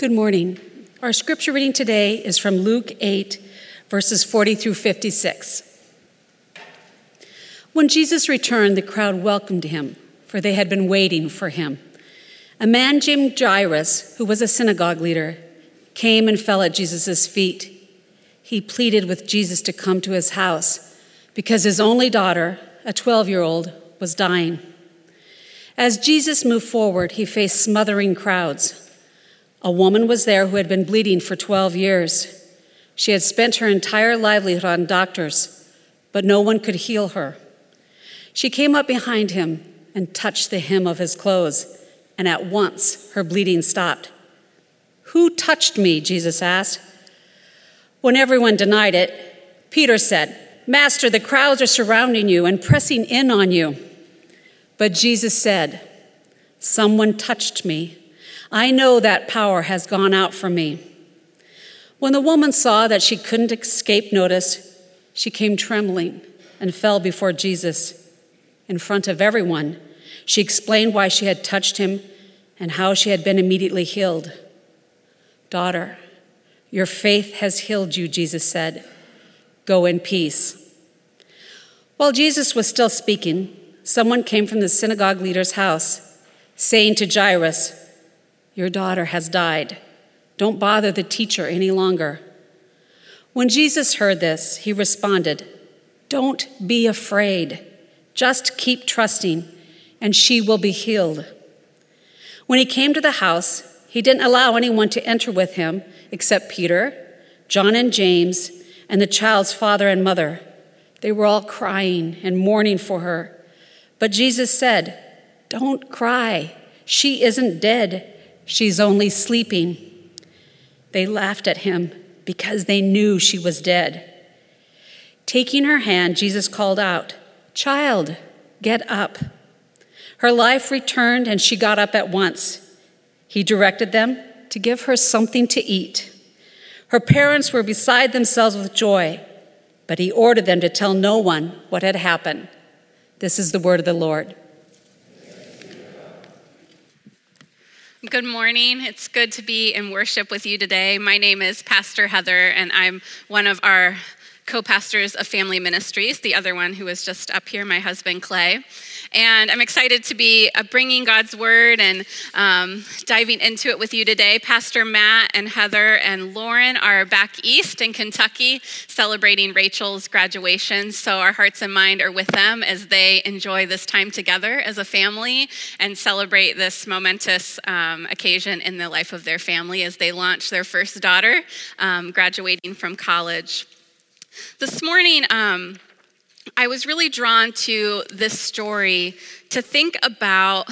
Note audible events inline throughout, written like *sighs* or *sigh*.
Good morning. Our scripture reading today is from Luke 8, verses 40 through 56. When Jesus returned, the crowd welcomed him, for they had been waiting for him. A man named Jairus, who was a synagogue leader, came and fell at Jesus' feet. He pleaded with Jesus to come to his house because his only daughter, a 12 year old, was dying. As Jesus moved forward, he faced smothering crowds. A woman was there who had been bleeding for 12 years. She had spent her entire livelihood on doctors, but no one could heal her. She came up behind him and touched the hem of his clothes, and at once her bleeding stopped. Who touched me? Jesus asked. When everyone denied it, Peter said, Master, the crowds are surrounding you and pressing in on you. But Jesus said, Someone touched me I know that power has gone out from me. When the woman saw that she couldn't escape notice, she came trembling and fell before Jesus. In front of everyone, she explained why she had touched him and how she had been immediately healed. Daughter, your faith has healed you, Jesus said. Go in peace. While Jesus was still speaking, someone came from the synagogue leader's house, saying to Jairus, your daughter has died. Don't bother the teacher any longer. When Jesus heard this, he responded, Don't be afraid. Just keep trusting, and she will be healed. When he came to the house, he didn't allow anyone to enter with him except Peter, John, and James, and the child's father and mother. They were all crying and mourning for her. But Jesus said, Don't cry. She isn't dead. She's only sleeping. They laughed at him because they knew she was dead. Taking her hand, Jesus called out, Child, get up. Her life returned and she got up at once. He directed them to give her something to eat. Her parents were beside themselves with joy, but he ordered them to tell no one what had happened. This is the word of the Lord. Good morning. It's good to be in worship with you today. My name is Pastor Heather, and I'm one of our co pastors of family ministries, the other one who was just up here, my husband Clay. And I'm excited to be uh, bringing God's word and um, diving into it with you today. Pastor Matt and Heather and Lauren are back east in Kentucky celebrating Rachel's graduation. So our hearts and mind are with them as they enjoy this time together as a family and celebrate this momentous um, occasion in the life of their family as they launch their first daughter um, graduating from college. This morning, um, I was really drawn to this story to think about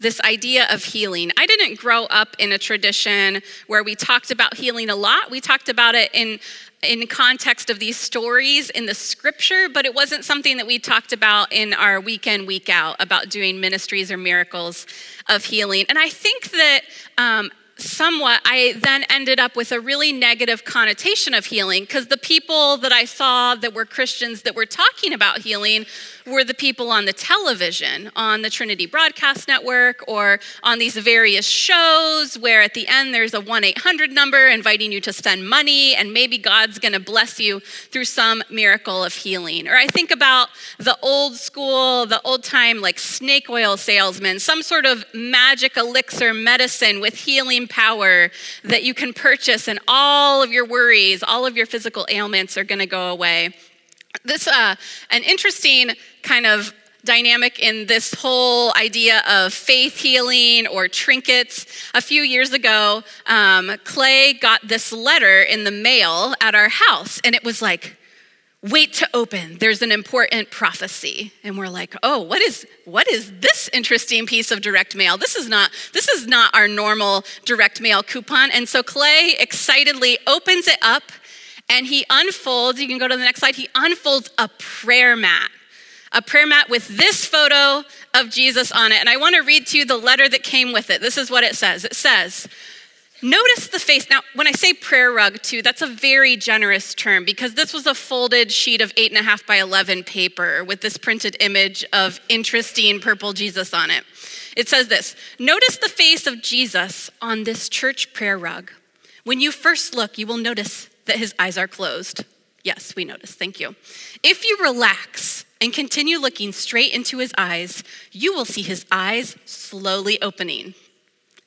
this idea of healing. I didn't grow up in a tradition where we talked about healing a lot. We talked about it in in context of these stories in the scripture, but it wasn't something that we talked about in our weekend, week out about doing ministries or miracles of healing. And I think that um, somewhat, I then ended up with a really negative connotation of healing because the people that I saw that were Christians that were talking about healing were the people on the television, on the Trinity Broadcast Network, or on these various shows where at the end there's a 1 800 number inviting you to spend money and maybe God's going to bless you through some miracle of healing. Or I think about the old school, the old time like snake oil salesman, some sort of magic elixir medicine with healing power that you can purchase, and all of your worries, all of your physical ailments are going to go away. This, uh, an interesting kind of dynamic in this whole idea of faith healing or trinkets. A few years ago, um, Clay got this letter in the mail at our house, and it was like, wait to open. There's an important prophecy. And we're like oh what is what is this interesting piece of direct mail? This is not this is not our normal direct mail coupon. And so clay excitedly opens it up and he unfolds you can go to the next slide he unfolds a prayer mat a prayer mat with this photo of Jesus on it. And I want to read to you the letter that came with it. This is what it says. It says, Notice the face. Now, when I say prayer rug, too, that's a very generous term because this was a folded sheet of eight and a half by 11 paper with this printed image of interesting purple Jesus on it. It says this Notice the face of Jesus on this church prayer rug. When you first look, you will notice that his eyes are closed. Yes, we notice. Thank you. If you relax and continue looking straight into his eyes, you will see his eyes slowly opening.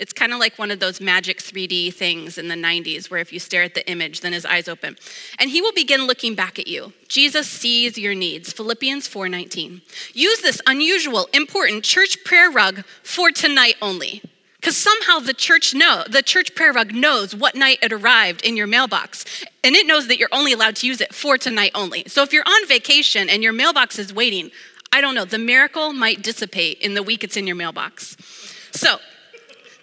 It's kind of like one of those magic 3D things in the 90s where if you stare at the image, then his eyes open. And he will begin looking back at you. Jesus sees your needs. Philippians 4:19. Use this unusual, important church prayer rug for tonight only. Because somehow the church know, the church prayer rug knows what night it arrived in your mailbox. And it knows that you're only allowed to use it for tonight only. So if you're on vacation and your mailbox is waiting, I don't know, the miracle might dissipate in the week it's in your mailbox. So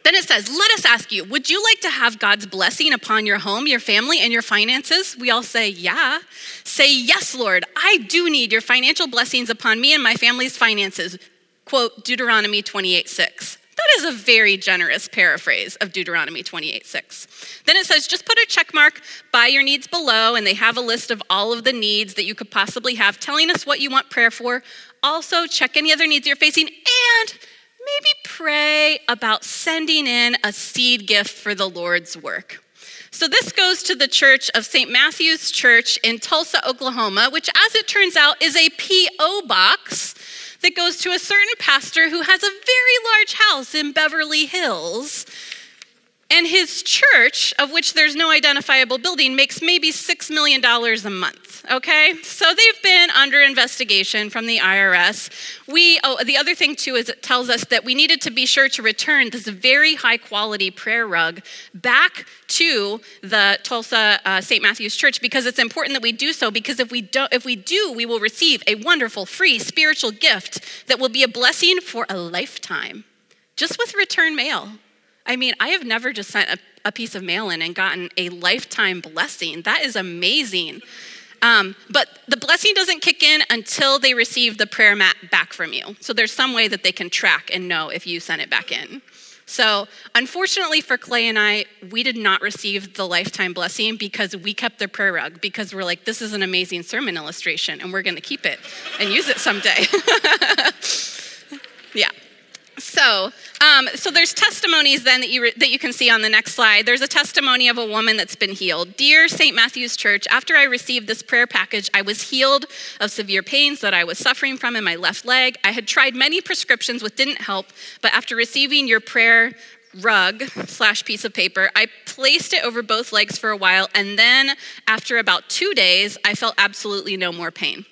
then it says, Let us ask you, would you like to have God's blessing upon your home, your family, and your finances? We all say, Yeah. Say, Yes, Lord, I do need your financial blessings upon me and my family's finances. Quote Deuteronomy 28 6. That is a very generous paraphrase of Deuteronomy 28 6. Then it says, just put a check mark by your needs below, and they have a list of all of the needs that you could possibly have, telling us what you want prayer for. Also, check any other needs you're facing, and maybe pray about sending in a seed gift for the Lord's work. So, this goes to the church of St. Matthew's Church in Tulsa, Oklahoma, which, as it turns out, is a P.O. box that goes to a certain pastor who has a very large house in Beverly Hills and his church, of which there's no identifiable building, makes maybe $6 million a month, okay? So they've been under investigation from the IRS. We, oh, the other thing too is it tells us that we needed to be sure to return this very high quality prayer rug back to the Tulsa uh, St. Matthew's Church because it's important that we do so because if we, don't, if we do, we will receive a wonderful free spiritual gift that will be a blessing for a lifetime, just with return mail. I mean, I have never just sent a, a piece of mail in and gotten a lifetime blessing. That is amazing. Um, but the blessing doesn't kick in until they receive the prayer mat back from you. So there's some way that they can track and know if you sent it back in. So, unfortunately for Clay and I, we did not receive the lifetime blessing because we kept the prayer rug because we're like, this is an amazing sermon illustration and we're going to keep it and use it someday. *laughs* yeah. So, um, so there's testimonies then that you re- that you can see on the next slide. There's a testimony of a woman that's been healed. Dear St. Matthew's Church, after I received this prayer package, I was healed of severe pains that I was suffering from in my left leg. I had tried many prescriptions which didn't help, but after receiving your prayer rug slash piece of paper. I placed it over both legs for a while, and then after about two days, I felt absolutely no more pain.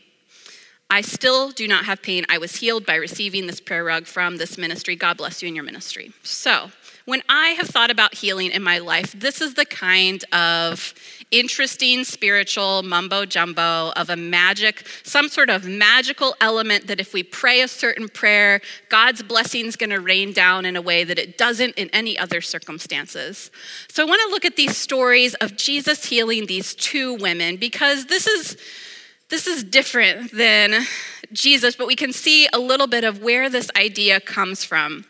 I still do not have pain. I was healed by receiving this prayer rug from this ministry. God bless you in your ministry. So, when I have thought about healing in my life, this is the kind of interesting spiritual mumbo jumbo of a magic, some sort of magical element that if we pray a certain prayer, God's blessing is going to rain down in a way that it doesn't in any other circumstances. So I want to look at these stories of Jesus healing these two women because this is this is different than Jesus, but we can see a little bit of where this idea comes from.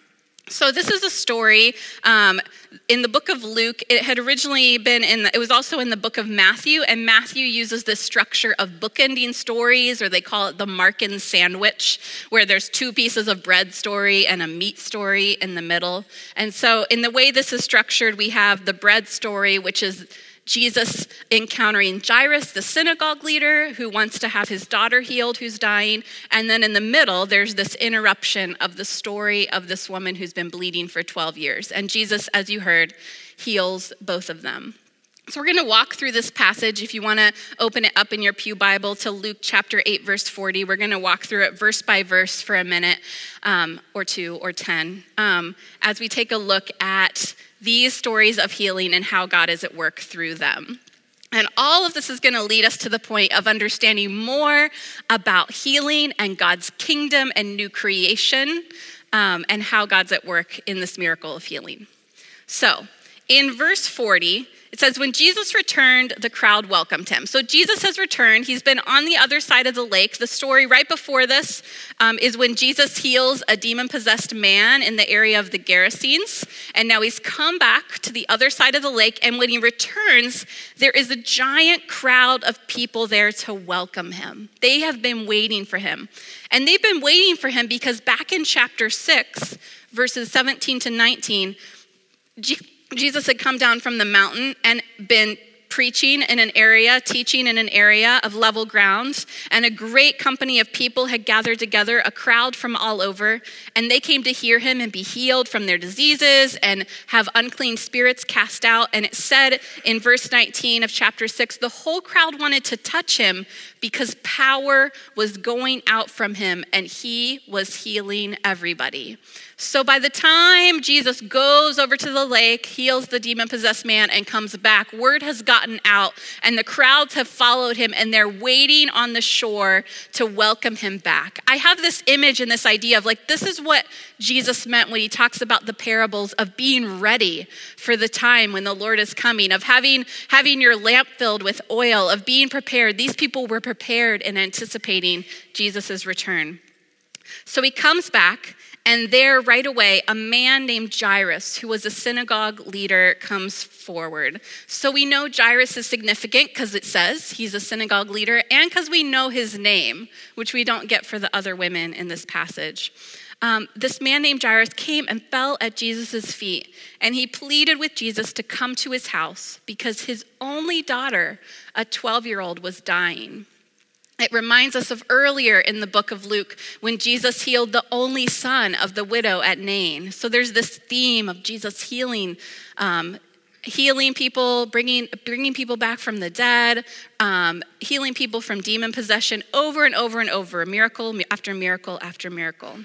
So this is a story um, in the book of Luke. It had originally been in. The, it was also in the book of Matthew, and Matthew uses this structure of bookending stories, or they call it the Markan sandwich, where there's two pieces of bread story and a meat story in the middle. And so, in the way this is structured, we have the bread story, which is Jesus encountering Jairus, the synagogue leader who wants to have his daughter healed who's dying. And then in the middle, there's this interruption of the story of this woman who's been bleeding for 12 years. And Jesus, as you heard, heals both of them. So, we're going to walk through this passage. If you want to open it up in your Pew Bible to Luke chapter 8, verse 40, we're going to walk through it verse by verse for a minute um, or two or 10 um, as we take a look at these stories of healing and how God is at work through them. And all of this is going to lead us to the point of understanding more about healing and God's kingdom and new creation um, and how God's at work in this miracle of healing. So, in verse 40, It says, when Jesus returned, the crowd welcomed him. So Jesus has returned. He's been on the other side of the lake. The story right before this um, is when Jesus heals a demon possessed man in the area of the Gerasenes. And now he's come back to the other side of the lake. And when he returns, there is a giant crowd of people there to welcome him. They have been waiting for him. And they've been waiting for him because back in chapter 6, verses 17 to 19, Jesus had come down from the mountain and been preaching in an area, teaching in an area of level ground, and a great company of people had gathered together, a crowd from all over, and they came to hear him and be healed from their diseases and have unclean spirits cast out. And it said in verse 19 of chapter 6 the whole crowd wanted to touch him because power was going out from him and he was healing everybody. So by the time Jesus goes over to the lake, heals the demon possessed man, and comes back, word has gotten out, and the crowds have followed him, and they're waiting on the shore to welcome him back. I have this image and this idea of like, this is what Jesus meant when he talks about the parables of being ready for the time when the Lord is coming, of having, having your lamp filled with oil, of being prepared. These people were prepared and anticipating Jesus' return. So he comes back and there, right away, a man named Jairus, who was a synagogue leader, comes forward. So we know Jairus is significant because it says he's a synagogue leader and because we know his name, which we don't get for the other women in this passage. Um, this man named Jairus came and fell at Jesus' feet, and he pleaded with Jesus to come to his house because his only daughter, a 12 year old, was dying. It reminds us of earlier in the book of Luke when Jesus healed the only son of the widow at Nain. So there's this theme of Jesus healing, um, healing people, bringing, bringing people back from the dead, um, healing people from demon possession over and over and over, miracle after miracle after miracle.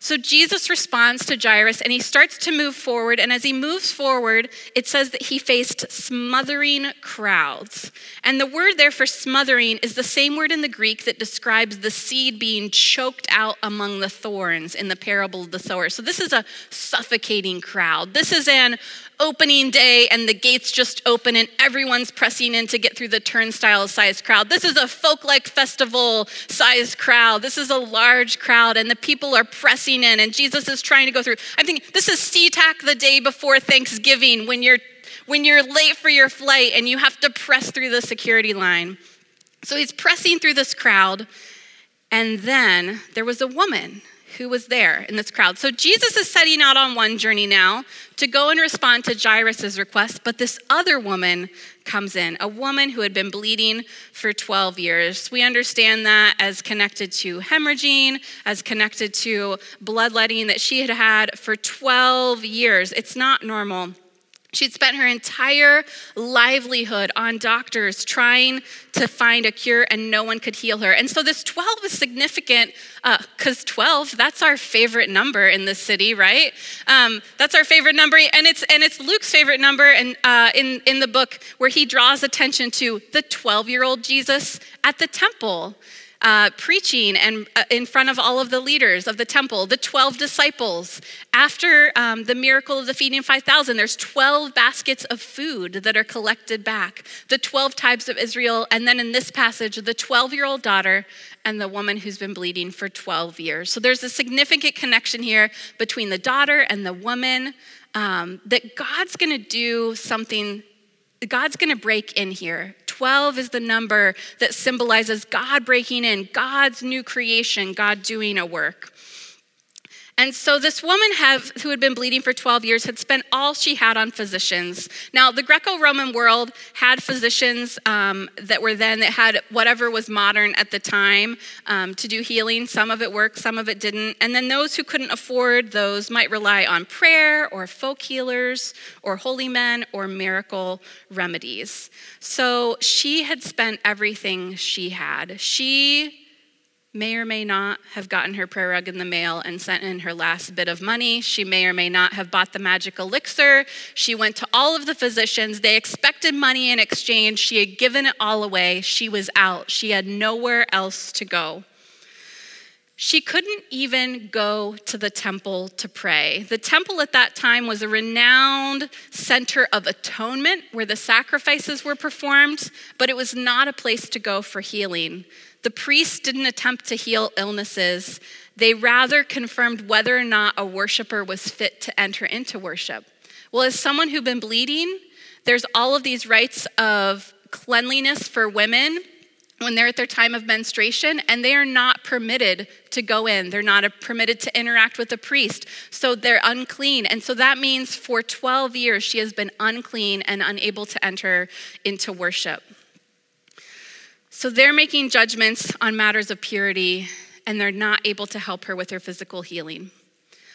So Jesus responds to Jairus and he starts to move forward. And as he moves forward, it says that he faced smothering crowds. And the word there for smothering is the same word in the Greek that describes the seed being choked out among the thorns in the parable of the sower. So this is a suffocating crowd. This is an opening day and the gates just open and everyone's pressing in to get through the turnstile sized crowd. This is a Folklife festival sized crowd. This is a large crowd and the people are pressing in and Jesus is trying to go through. I'm thinking this is SeaTac the day before Thanksgiving when you're when you're late for your flight and you have to press through the security line. So he's pressing through this crowd and then there was a woman who was there in this crowd. So Jesus is setting out on one journey now to go and respond to Jairus' request, but this other woman comes in, a woman who had been bleeding for 12 years. We understand that as connected to hemorrhaging, as connected to bloodletting that she had had for 12 years. It's not normal. She'd spent her entire livelihood on doctors trying to find a cure, and no one could heal her. And so this 12 is significant because uh, 12, that's our favorite number in the city, right? Um, that's our favorite number, and it's, and it's Luke's favorite number and, uh, in, in the book where he draws attention to the 12 year old Jesus at the temple uh, preaching and uh, in front of all of the leaders of the temple, the 12 disciples. After um, the miracle of the feeding 5,000, there's 12 baskets of food that are collected back, the 12 tribes of Israel, and then in this passage, the 12 year old daughter and the woman who's been bleeding for 12 years. So there's a significant connection here between the daughter and the woman. Um, that God's going to do something God's going to break in here. 12 is the number that symbolizes God breaking in, God's new creation, God doing a work. And so this woman have, who had been bleeding for 12 years had spent all she had on physicians. Now, the Greco Roman world had physicians um, that were then, that had whatever was modern at the time um, to do healing. Some of it worked, some of it didn't. And then those who couldn't afford those might rely on prayer or folk healers or holy men or miracle remedies. So she had spent everything she had. She may or may not have gotten her prayer rug in the mail and sent in her last bit of money. She may or may not have bought the magic elixir. She went to all of the physicians. They expected money in exchange. She had given it all away. She was out. She had nowhere else to go. she couldn't even go to the temple to pray. The temple at that time was a renowned center of atonement where the sacrifices were performed, but it was not a place to go for healing. The priests didn't attempt to heal illnesses, they rather confirmed whether or not a worshiper was fit to enter into worship. Well, as someone who'd been bleeding, there's all of these rites of cleanliness for women when they're at their time of menstruation and they are not permitted to go in. They're not permitted to interact with the priest. So they're unclean. And so that means for 12 years she has been unclean and unable to enter into worship. So they're making judgments on matters of purity and they're not able to help her with her physical healing.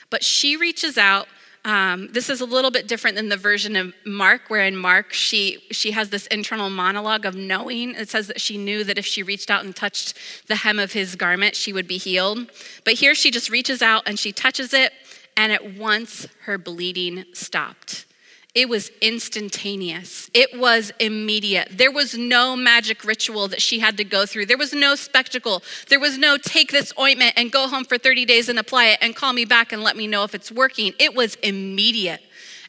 But she reaches out um, this is a little bit different than the version of Mark, where in Mark she she has this internal monologue of knowing. It says that she knew that if she reached out and touched the hem of his garment, she would be healed. But here she just reaches out and she touches it, and at once her bleeding stopped. It was instantaneous. It was immediate. There was no magic ritual that she had to go through. There was no spectacle. There was no take this ointment and go home for 30 days and apply it and call me back and let me know if it's working. It was immediate.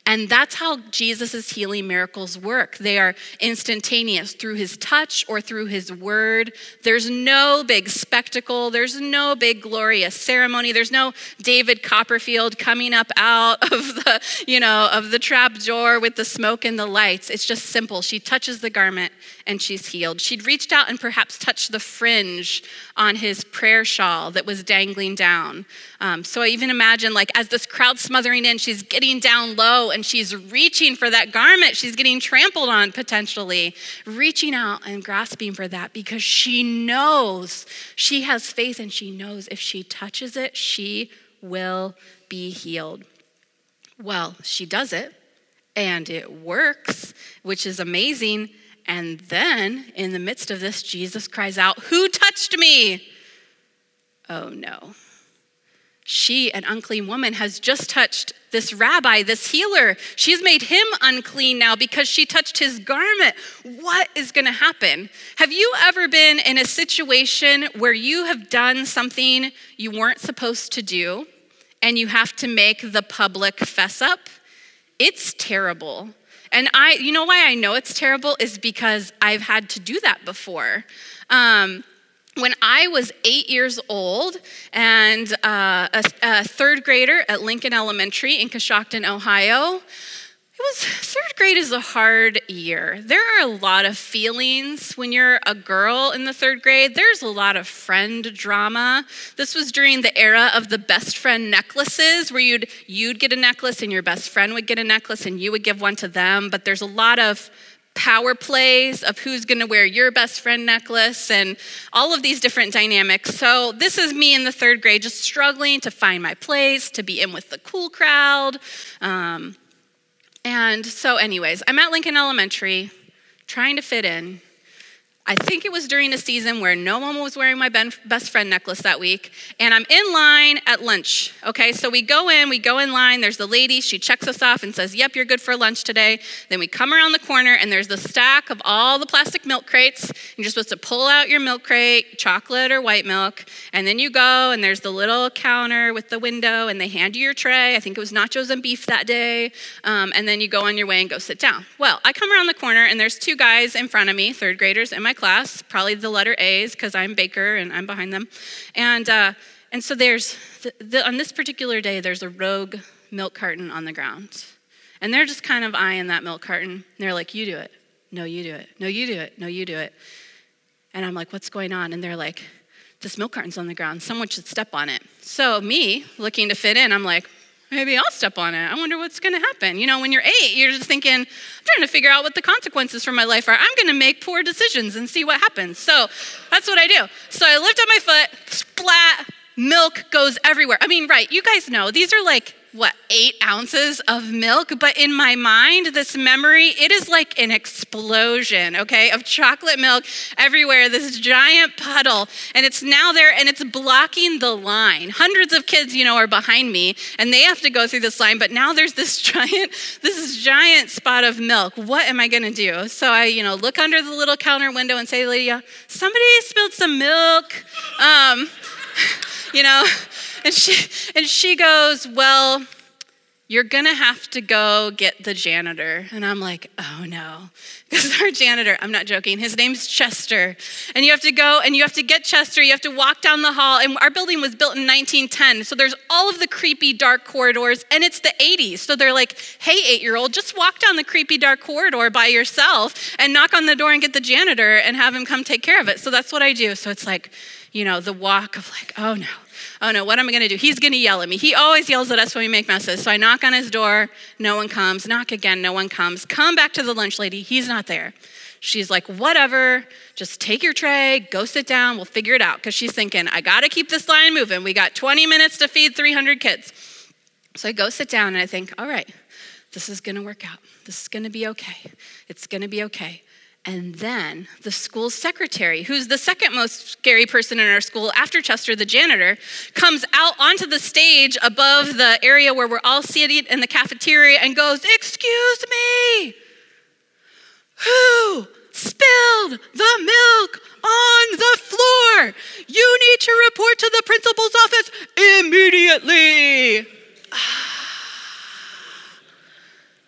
And that's how Jesus' healing miracles work. They are instantaneous through his touch or through his word. There's no big spectacle. There's no big glorious ceremony. There's no David Copperfield coming up out *laughs* of the, you know, of the trap door with the smoke and the lights. It's just simple. She touches the garment and she's healed. She'd reached out and perhaps touched the fringe on his prayer shawl that was dangling down. Um, so I even imagine, like, as this crowd smothering in, she's getting down low and she's reaching for that garment. She's getting trampled on potentially, reaching out and grasping for that because she knows she has faith and she knows if she touches it, she will be healed. Well, she does it and it works, which is amazing. And then, in the midst of this, Jesus cries out, Who touched me? Oh no. She, an unclean woman, has just touched this rabbi, this healer. She's made him unclean now because she touched his garment. What is going to happen? Have you ever been in a situation where you have done something you weren't supposed to do and you have to make the public fess up? It's terrible. And I, you know why I know it's terrible is because I've had to do that before. Um, when I was eight years old and uh, a, a, third grader at Lincoln Elementary in Coshocton, Ohio, it was third grade is a hard year. There are a lot of feelings when you're a girl in the third grade. There's a lot of friend drama. This was during the era of the best friend necklaces, where you'd you'd get a necklace and your best friend would get a necklace and you would give one to them. But there's a lot of power plays of who's going to wear your best friend necklace and all of these different dynamics. So, this is me in the third grade just struggling to find my place, to be in with the cool crowd. Um, and so, anyways, I'm at Lincoln Elementary trying to fit in. I think it was during a season where no one was wearing my best friend necklace that week, and I'm in line at lunch. Okay, so we go in, we go in line. There's the lady, she checks us off and says, Yep, you're good for lunch today. Then we come around the corner, and there's the stack of all the plastic milk crates. And you're supposed to pull out your milk crate, chocolate or white milk, and then you go, and there's the little counter with the window, and they hand you your tray. I think it was nachos and beef that day, um, and then you go on your way and go sit down. Well, I come around the corner, and there's two guys in front of me, third graders in my class, probably the letter A's because I'm Baker and I'm behind them. And, uh, and so there's, the, the, on this particular day, there's a rogue milk carton on the ground. And they're just kind of eyeing that milk carton. And they're like, You do it. No, you do it. No, you do it. No, you do it. And I'm like, What's going on? And they're like, This milk carton's on the ground. Someone should step on it. So, me looking to fit in, I'm like, maybe I'll step on it. I wonder what's going to happen. You know, when you're eight, you're just thinking, I'm trying to figure out what the consequences for my life are. I'm going to make poor decisions and see what happens. So that's what I do. So I lift up my foot, splat, milk goes everywhere. I mean, right, you guys know these are like what, eight ounces of milk. But in my mind, this memory, it is like an explosion, okay, of chocolate milk everywhere, this giant puddle. And it's now there and it's blocking the line. Hundreds of kids, you know, are behind me and they have to go through this line. But now there's this *laughs* giant, this giant spot of milk. What am I going to do? So I, you know, look under the little counter window and say, Lydia, somebody spilled some milk. Um, *laughs* you know? And she, and she goes, Well, you're gonna have to go get the janitor. And I'm like, oh no. *laughs* Because our janitor, I'm not joking, his name's Chester. And you have to go and you have to get Chester, you have to walk down the hall. And our building was built in 1910. So there's all of the creepy dark corridors, and it's the 80s. So they're like, hey, eight year old, just walk down the creepy dark corridor by yourself and knock on the door and get the janitor and have him come take care of it. So that's what I do. So it's like, you know, the walk of like, oh no oh no, what am I going to do? He's going to yell at me. He always yells at us when we make messes. So I knock on his door, no one comes. Knock again, no one comes. Come back to the lunch lady, he's not there. She's like, whatever, just take your tray, go sit down, we'll figure it out. Because she's thinking, I got to keep this line moving. We got 20 minutes to feed 300 kids. So I go sit down and I think, all right, this is going to work out. This is going to be okay. It's going to be okay. And then the school secretary, who's the second most scary person in our school after Chester, the janitor, comes out onto the stage above the area where we're all seated in the cafeteria and goes, Excuse me, who spilled the milk on the floor? You need to report to the principal's office immediately. *sighs*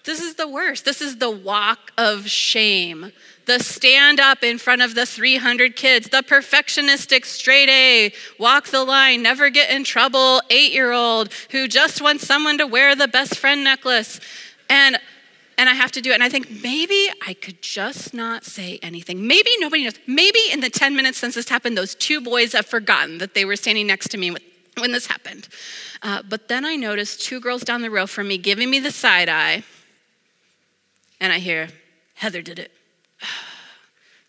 This is the worst. This is the walk of shame the stand up in front of the 300 kids, the perfectionistic straight A, walk the line, never get in trouble, eight year old who just wants someone to wear the best friend necklace. And and I have to do it. And I think maybe I could just not say anything. Maybe nobody knows. Maybe in the 10 minutes since this happened, those two boys have forgotten that they were standing next to me when this happened. Uh, but then I noticed two girls down the row from me giving me the side eye. And I hear, Heather did it.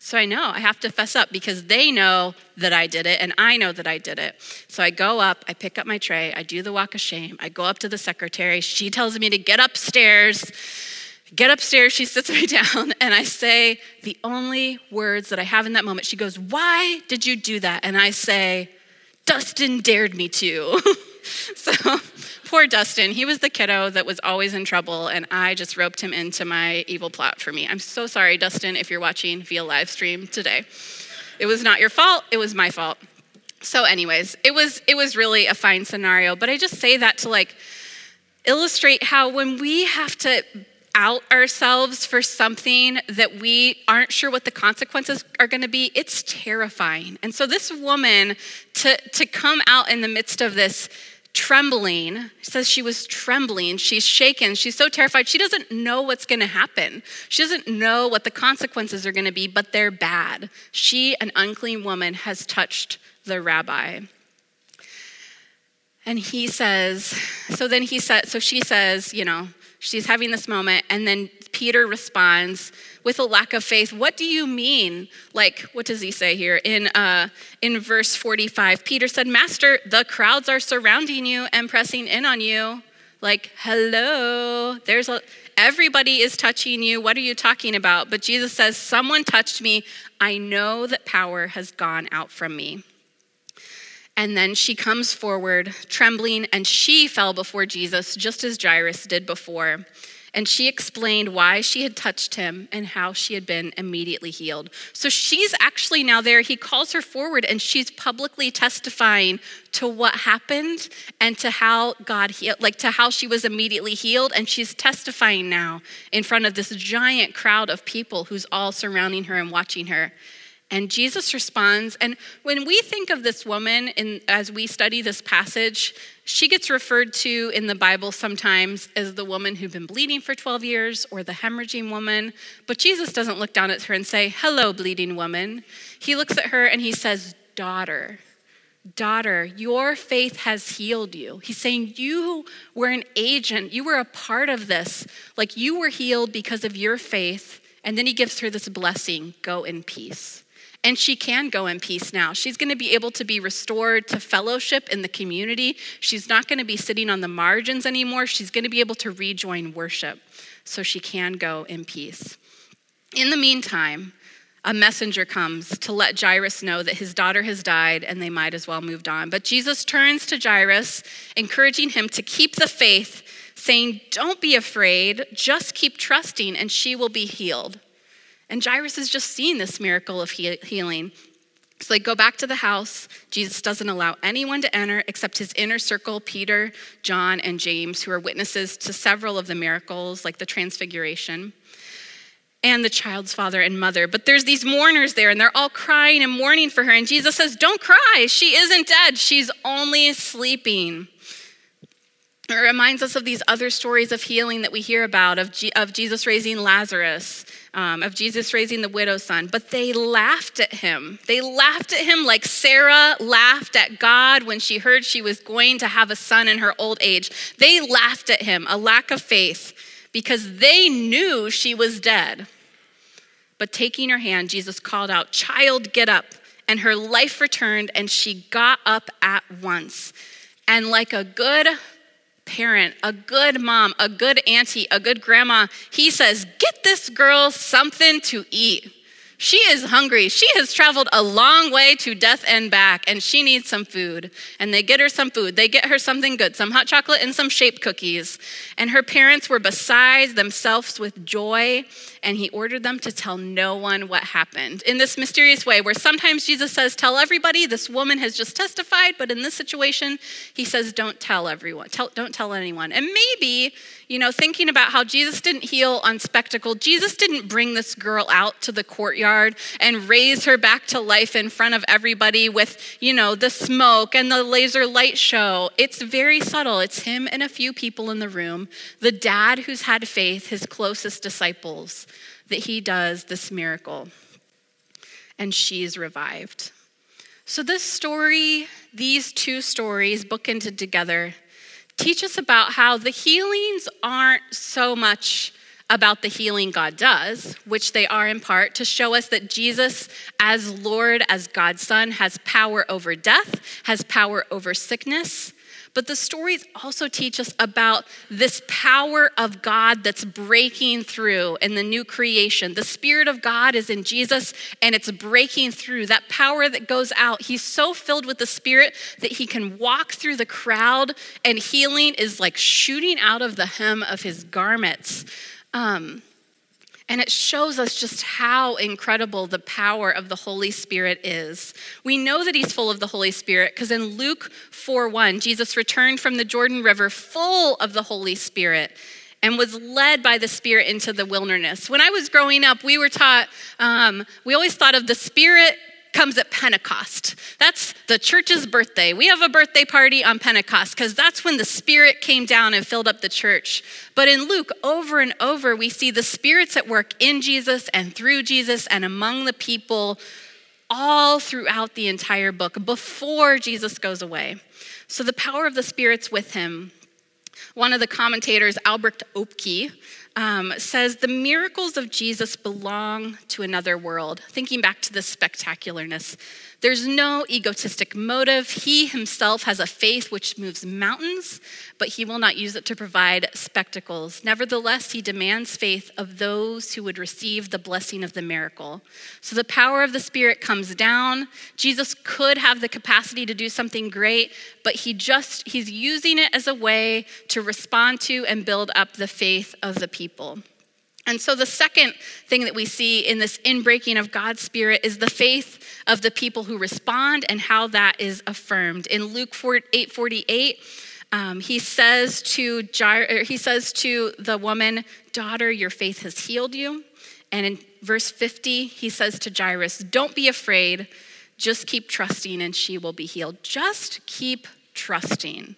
So I know I have to fess up because they know that I did it and I know that I did it. So I go up, I pick up my tray, I do the walk of shame, I go up to the secretary. She tells me to get upstairs. Get upstairs, she sits *laughs* me down, and I say the only words that I have in that moment. She goes, Why did you do that? And I say, Dustin dared me to. *laughs* so poor Dustin. He was the kiddo that was always in trouble, and I just roped him into my evil plot for me. I'm so sorry, Dustin, if you're watching via live stream today. It was not your fault, it was my fault. So, anyways, it was it was really a fine scenario, but I just say that to like illustrate how when we have to out ourselves for something that we aren't sure what the consequences are going to be, it's terrifying. And so this woman to to come out in the midst of this trembling. says she was trembling. She's shaken. She's so terrified. She doesn't know what's going to happen. She doesn't know what the consequences are going to be, but they're bad. She, an unclean woman, has touched the rabbi. And he says, so then he said, so she says, you know, she's having this moment, and then Peter responds with a lack of faith. What do you mean? Like, what does he say here in uh, in verse 45? Peter said, "Master, the crowds are surrounding you and pressing in on you. Like, hello, there's a everybody is touching you. What are you talking about?" But Jesus says, "Someone touched me. I know that power has gone out from me." And then she comes forward, trembling, and she fell before Jesus, just as Jairus did before. And she explained why she had touched him and how she had been immediately healed. So she's actually now there. He calls her forward and she's publicly testifying to what happened and to how God healed, like to how she was immediately healed. And she's testifying now in front of this giant crowd of people who's all surrounding her and watching her. And Jesus responds. And when we think of this woman, in, as we study this passage, she gets referred to in the Bible sometimes as the woman who'd been bleeding for 12 years or the hemorrhaging woman. But Jesus doesn't look down at her and say, Hello, bleeding woman. He looks at her and he says, Daughter. Daughter, your faith has healed you. He's saying you were an agent, you were a part of this. Like you were healed because of your faith. And then he gives her this blessing go in peace. And she can go in peace now. She's going to be able to be restored to fellowship in the community. She's not going to be sitting on the margins anymore. She's going to be able to rejoin worship so she can go in peace. In the meantime, a messenger comes to let Jairus know that his daughter has died and they might as well moved on. But Jesus turns to Jairus, encouraging him to keep the faith, saying, Don't be afraid, just keep trusting, and she will be healed. And Jairus has just seen this miracle of healing. So they go back to the house. Jesus doesn't allow anyone to enter except his inner circle Peter, John, and James, who are witnesses to several of the miracles, like the transfiguration, and the child's father and mother. But there's these mourners there, and they're all crying and mourning for her. And Jesus says, Don't cry. She isn't dead, she's only sleeping. It reminds us of these other stories of healing that we hear about, of, G- of Jesus raising Lazarus, um, of Jesus raising the widow's son. But they laughed at him. They laughed at him like Sarah laughed at God when she heard she was going to have a son in her old age. They laughed at him, a lack of faith, because they knew she was dead. But taking her hand, Jesus called out, Child, get up. And her life returned, and she got up at once. And like a good parent, a good mom, a good auntie, a good grandma, he says, Get this girl something to eat. She is hungry. She has traveled a long way to death and back, and she needs some food. And they get her some food. They get her something good some hot chocolate and some shape cookies. And her parents were beside themselves with joy, and he ordered them to tell no one what happened. In this mysterious way, where sometimes Jesus says, Tell everybody, this woman has just testified, but in this situation, he says, Don't tell everyone, tell, don't tell anyone. And maybe you know, thinking about how Jesus didn't heal on spectacle. Jesus didn't bring this girl out to the courtyard and raise her back to life in front of everybody with, you know, the smoke and the laser light show. It's very subtle. It's him and a few people in the room, the dad who's had faith, his closest disciples, that he does this miracle. And she's revived. So, this story, these two stories bookended together, teach us about how the healings aren't so much about the healing God does, which they are in part, to show us that Jesus, as Lord, as God's Son, has power over death, has power over sickness, but the stories also teach us about this power of God that's breaking through in the new creation. The Spirit of God is in Jesus and it's breaking through. That power that goes out, he's so filled with the Spirit that he can walk through the crowd and healing is like shooting out of the hem of his garments. Um, and it shows us just how incredible the power of the Holy Spirit is. We know that he's full of the Holy Spirit because in Luke 4 1, Jesus returned from the Jordan River full of the Holy Spirit and was led by the Spirit into the wilderness. When I was growing up, we were taught, um, we always thought of the Spirit comes at Pentecost. That's the church's birthday. We have a birthday party on Pentecost because that's when the Spirit came down and filled up the church. But in Luke, over and over, we see the Spirit's at work in Jesus and through Jesus and among the people all throughout the entire book before Jesus goes away. So the power of the Spirit's with him. One of the commentators, Albrecht Oepke, um, says the miracles of Jesus belong to another world. Thinking back to the spectacularness there's no egotistic motive. He himself has a faith which moves mountains, but he will not use it to provide spectacles. Nevertheless, he demands faith of those who would receive the blessing of the miracle. So the power of the Spirit comes down. Jesus could have the capacity to do something great, but he just, he's using it as a way to respond to and build up the faith of the people. And so the second thing that we see in this inbreaking of God's Spirit is the faith of the people who respond and how that is affirmed. In Luke 8 48, um, he says to Jair, he says to the woman, "Daughter, your faith has healed you." And in verse 50, he says to Jairus, "Don't be afraid. Just keep trusting, and she will be healed. Just keep trusting."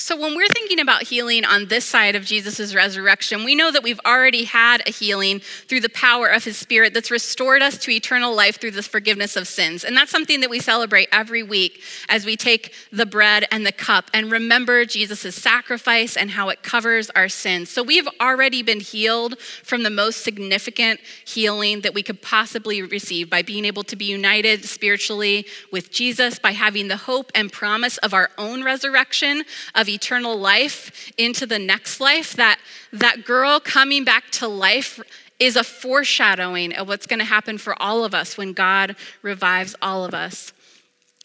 So, when we're thinking about healing on this side of Jesus' resurrection, we know that we've already had a healing through the power of his spirit that's restored us to eternal life through the forgiveness of sins. And that's something that we celebrate every week as we take the bread and the cup and remember Jesus' sacrifice and how it covers our sins. So, we've already been healed from the most significant healing that we could possibly receive by being able to be united spiritually with Jesus, by having the hope and promise of our own resurrection of eternal life into the next life, that, that girl coming back to life is a foreshadowing of what's going to happen for all of us when God revives all of us.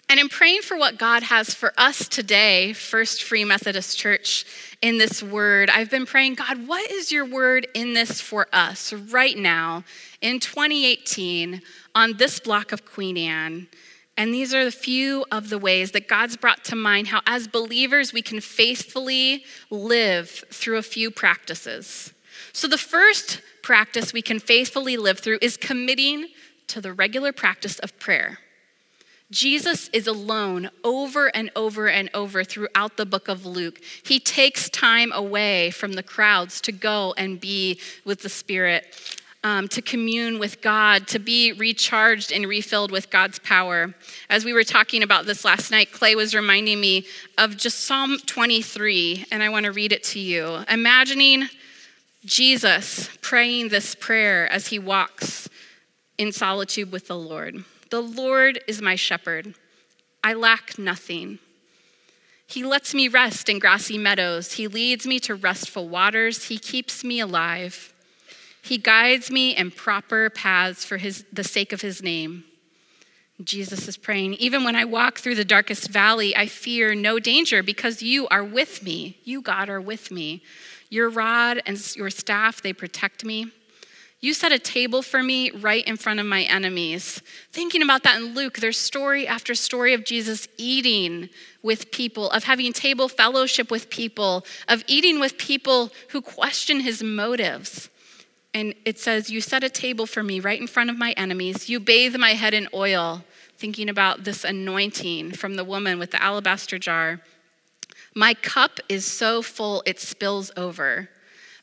And in praying for what God has for us today, First Free Methodist Church, in this word, I've been praying, God, what is your word in this for us right now in 2018 on this block of Queen Anne? And these are a few of the ways that God's brought to mind how, as believers, we can faithfully live through a few practices. So, the first practice we can faithfully live through is committing to the regular practice of prayer. Jesus is alone over and over and over throughout the book of Luke. He takes time away from the crowds to go and be with the Spirit, um, to commune with God, to be recharged and refilled with God's power. As we were talking about this last night, Clay was reminding me of just Psalm 23, and I want to read it to you. Imagining Jesus praying this prayer as he walks in solitude with the Lord. The Lord is my shepherd. I lack nothing. He lets me rest in grassy meadows. He leads me to restful waters. He keeps me alive. He guides me in proper paths for his, the sake of his name. Jesus is praying, even when I walk through the darkest valley, I fear no danger because you are with me. You, God, are with me. Your rod and your staff, they protect me. You set a table for me right in front of my enemies. Thinking about that in Luke, there's story after story of Jesus eating with people, of having table fellowship with people, of eating with people who question his motives. And it says, You set a table for me right in front of my enemies. You bathe my head in oil. Thinking about this anointing from the woman with the alabaster jar. My cup is so full it spills over.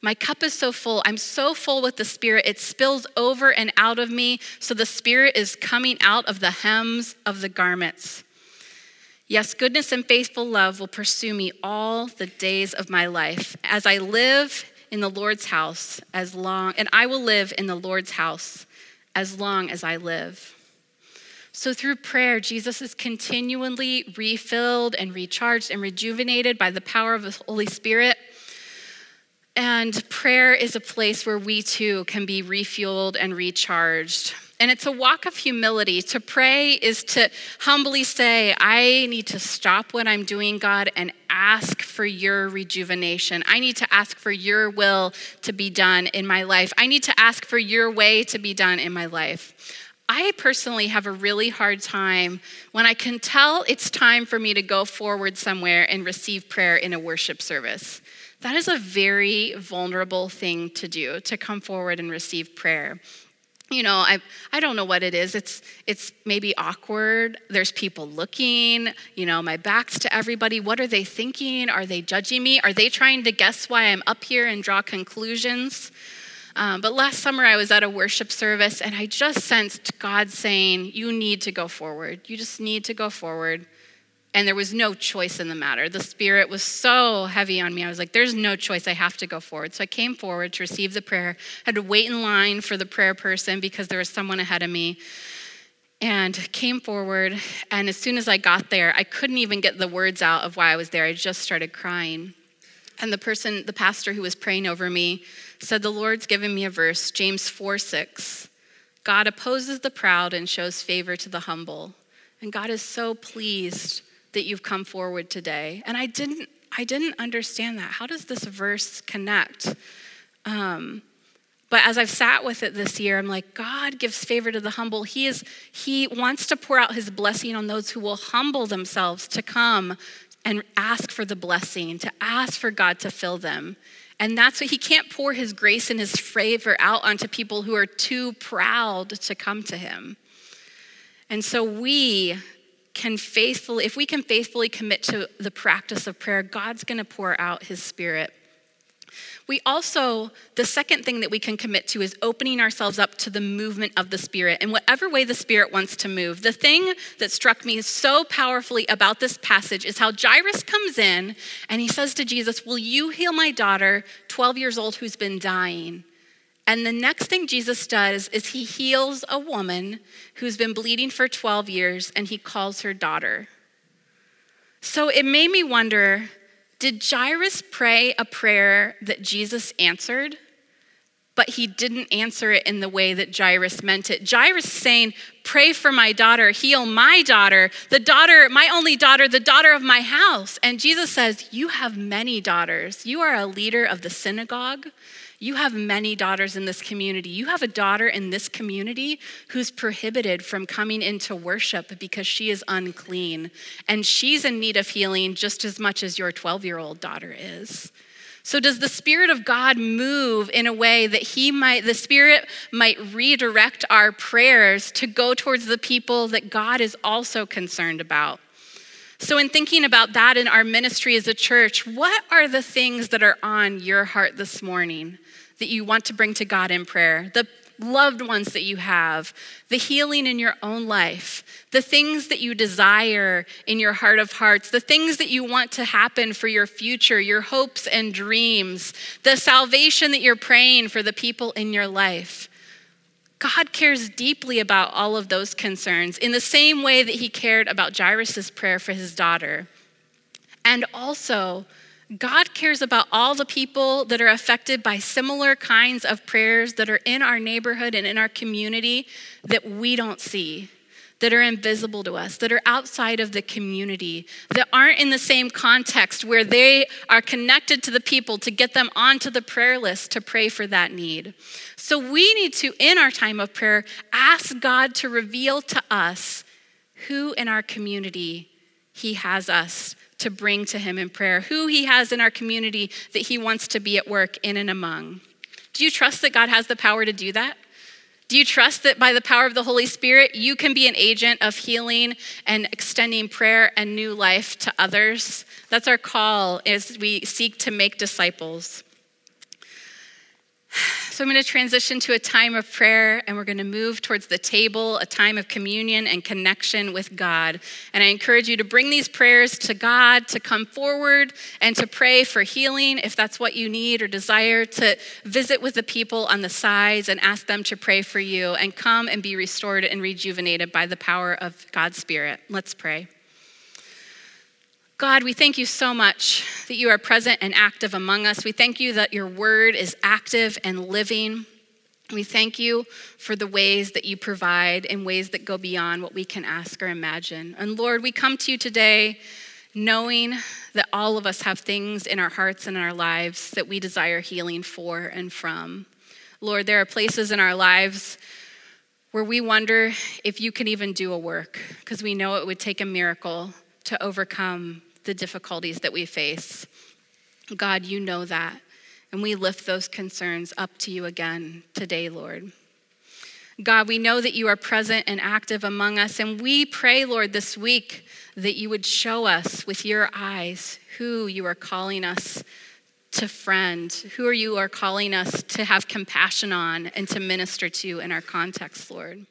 My cup is so full. I'm so full with the Spirit, it spills over and out of me. So the Spirit is coming out of the hems of the garments. Yes, goodness and faithful love will pursue me all the days of my life as I live in the Lord's house as long, and I will live in the Lord's house as long as I live. So, through prayer, Jesus is continually refilled and recharged and rejuvenated by the power of the Holy Spirit. And prayer is a place where we too can be refueled and recharged. And it's a walk of humility. To pray is to humbly say, I need to stop what I'm doing, God, and ask for your rejuvenation. I need to ask for your will to be done in my life. I need to ask for your way to be done in my life. I personally have a really hard time when I can tell it's time for me to go forward somewhere and receive prayer in a worship service. That is a very vulnerable thing to do, to come forward and receive prayer. You know, I, I don't know what it is. It's, it's maybe awkward. There's people looking. You know, my back's to everybody. What are they thinking? Are they judging me? Are they trying to guess why I'm up here and draw conclusions? Um, but last summer, I was at a worship service and I just sensed God saying, You need to go forward. You just need to go forward. And there was no choice in the matter. The Spirit was so heavy on me. I was like, there's no choice. I have to go forward. So I came forward to receive the prayer. I had to wait in line for the prayer person because there was someone ahead of me. And came forward. And as soon as I got there, I couldn't even get the words out of why I was there. I just started crying. And the person, the pastor who was praying over me, said, The Lord's given me a verse, James 4 6. God opposes the proud and shows favor to the humble. And God is so pleased that you've come forward today. And I didn't, I didn't understand that. How does this verse connect? Um, but as I've sat with it this year, I'm like, God gives favor to the humble. He is, He wants to pour out His blessing on those who will humble themselves to come and ask for the blessing, to ask for God to fill them. And that's what He can't pour His grace and His favor out onto people who are too proud to come to Him. And so we can faithfully, if we can faithfully commit to the practice of prayer, God's going to pour out his spirit. We also, the second thing that we can commit to is opening ourselves up to the movement of the Spirit in whatever way the Spirit wants to move. The thing that struck me so powerfully about this passage is how Jairus comes in and he says to Jesus, Will you heal my daughter, 12 years old, who's been dying? And the next thing Jesus does is he heals a woman who's been bleeding for 12 years and he calls her daughter. So it made me wonder did Jairus pray a prayer that Jesus answered? But he didn't answer it in the way that Jairus meant it. Jairus saying, Pray for my daughter, heal my daughter, the daughter, my only daughter, the daughter of my house. And Jesus says, You have many daughters. You are a leader of the synagogue. You have many daughters in this community. You have a daughter in this community who's prohibited from coming into worship because she is unclean. And she's in need of healing just as much as your 12 year old daughter is. So, does the Spirit of God move in a way that He might, the Spirit might redirect our prayers to go towards the people that God is also concerned about? So, in thinking about that in our ministry as a church, what are the things that are on your heart this morning? That you want to bring to God in prayer, the loved ones that you have, the healing in your own life, the things that you desire in your heart of hearts, the things that you want to happen for your future, your hopes and dreams, the salvation that you're praying for the people in your life. God cares deeply about all of those concerns in the same way that he cared about Jairus' prayer for his daughter. And also, God cares about all the people that are affected by similar kinds of prayers that are in our neighborhood and in our community that we don't see, that are invisible to us, that are outside of the community, that aren't in the same context where they are connected to the people to get them onto the prayer list to pray for that need. So we need to, in our time of prayer, ask God to reveal to us who in our community He has us to bring to Him in prayer, who He has in our community that He wants to be at work in and among. Do you trust that God has the power to do that? Do you trust that by the power of the Holy Spirit, you can be an agent of healing and extending prayer and new life to others? That's our call as we seek to make disciples. So I'm going to transition to a time of prayer and we're going to move towards the table, a time of communion and connection with God. And I encourage you to bring these prayers to God, to come forward and to pray for healing if that's what you need or desire, to visit with the people on the sides and ask them to pray for you and come and be restored and rejuvenated by the power of God's Spirit. Let's pray. God, we thank you so much that you are present and active among us. We thank you that your word is active and living. We thank you for the ways that you provide in ways that go beyond what we can ask or imagine. And Lord, we come to you today knowing that all of us have things in our hearts and in our lives that we desire healing for and from. Lord, there are places in our lives where we wonder if you can even do a work because we know it would take a miracle to overcome the difficulties that we face. God, you know that. And we lift those concerns up to you again today, Lord. God, we know that you are present and active among us. And we pray, Lord, this week that you would show us with your eyes who you are calling us to friend, who you are calling us to have compassion on and to minister to in our context, Lord.